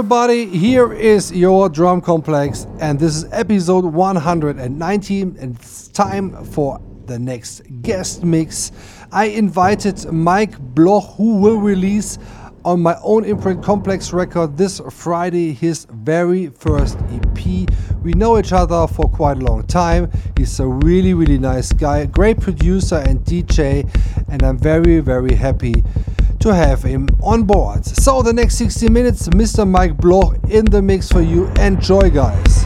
everybody, here is your Drum Complex, and this is episode 119, and it's time for the next guest mix. I invited Mike Bloch, who will release on my own imprint complex record this Friday his very first EP. We know each other for quite a long time. He's a really, really nice guy, great producer and DJ, and I'm very, very happy to have him on board. So, the next 60 minutes, Mr. Mike Bloch in the mix for you. Enjoy, guys.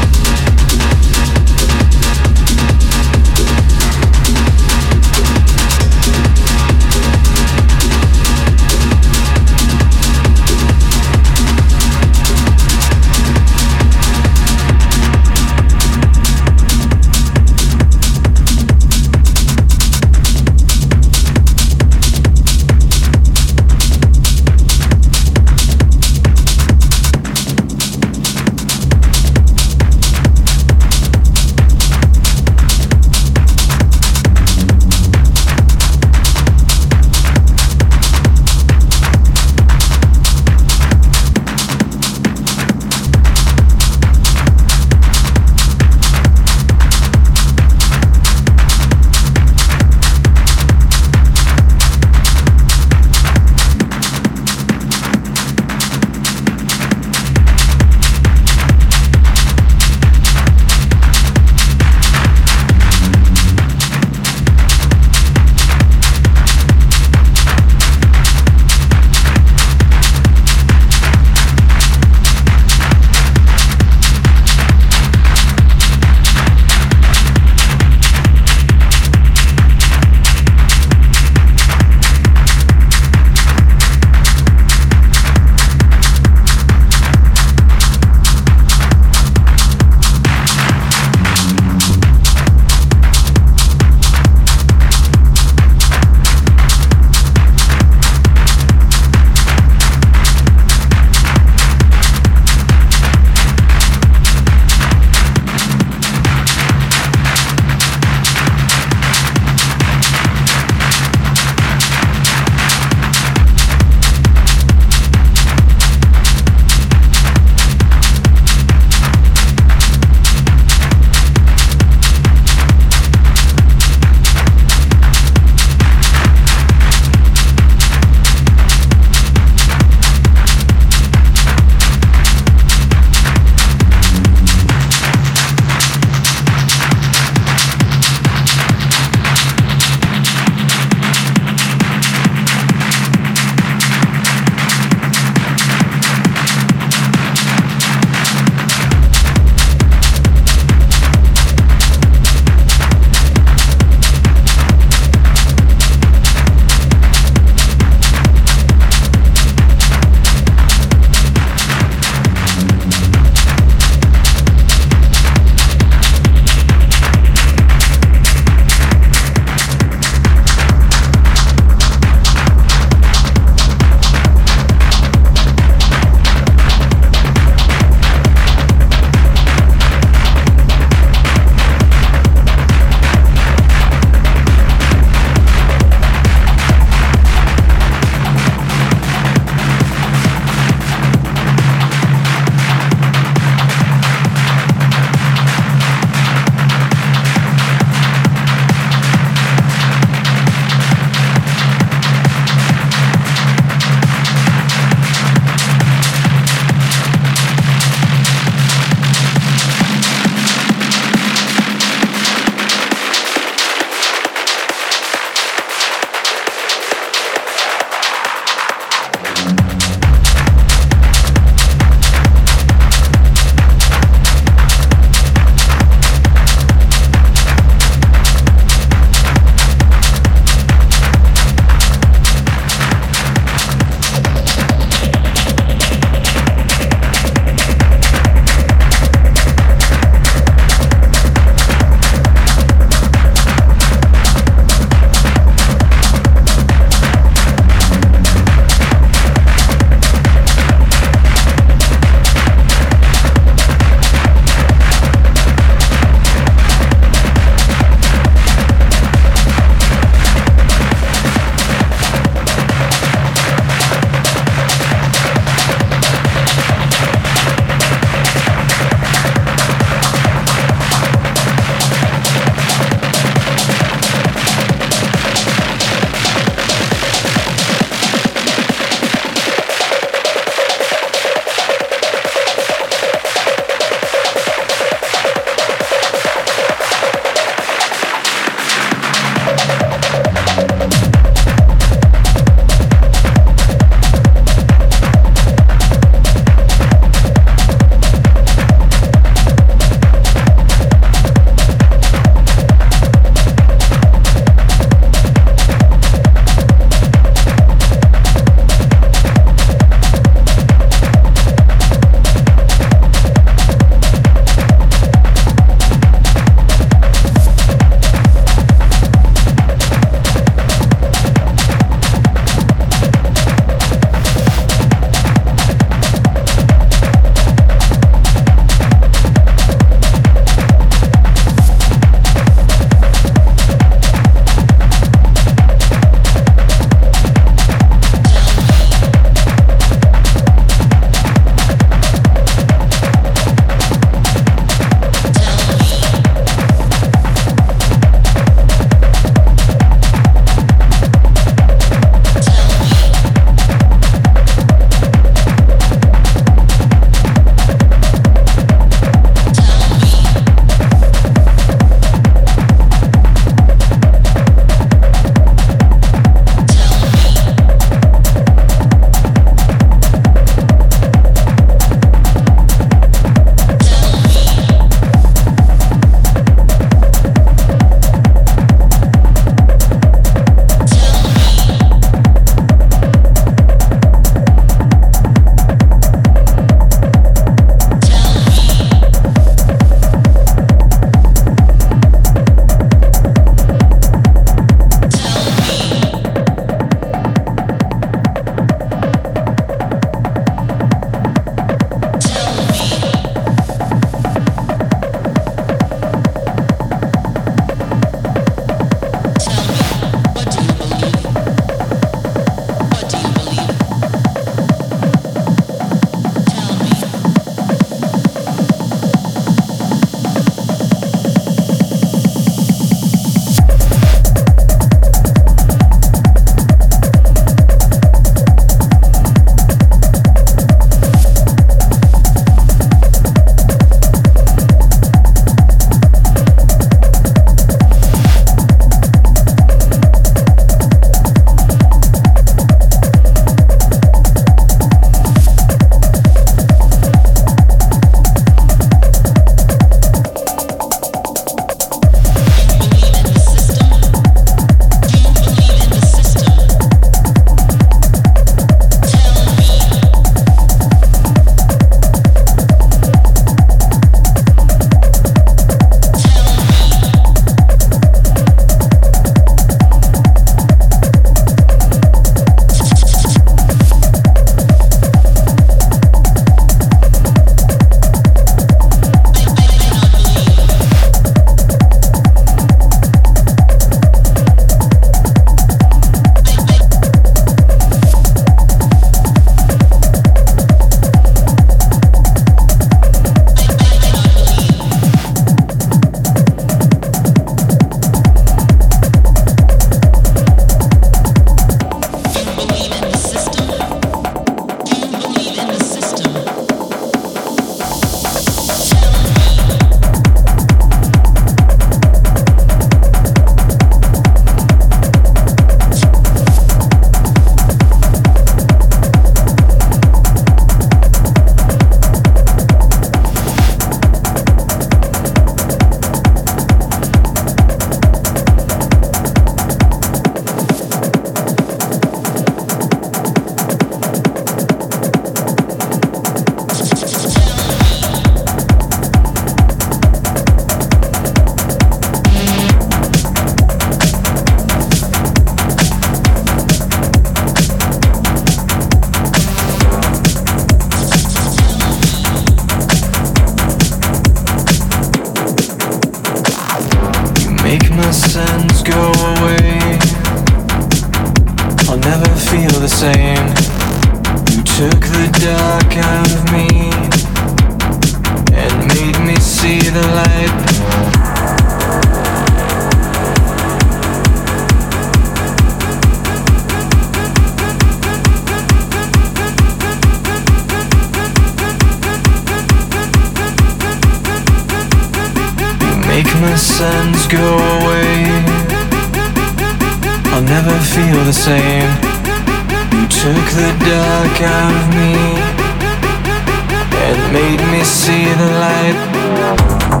And made me see the light.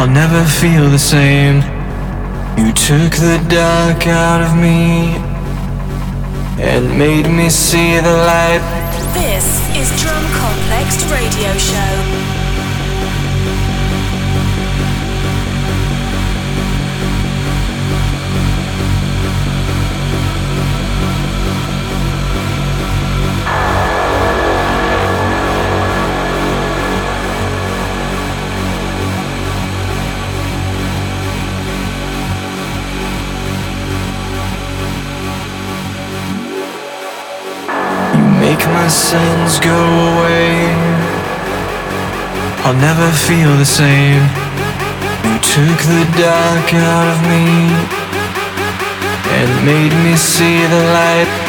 I'll never feel the same. You took the dark out of me and made me see the light. This is Drum Complex Radio Show. My sins go away. I'll never feel the same. You took the dark out of me and made me see the light.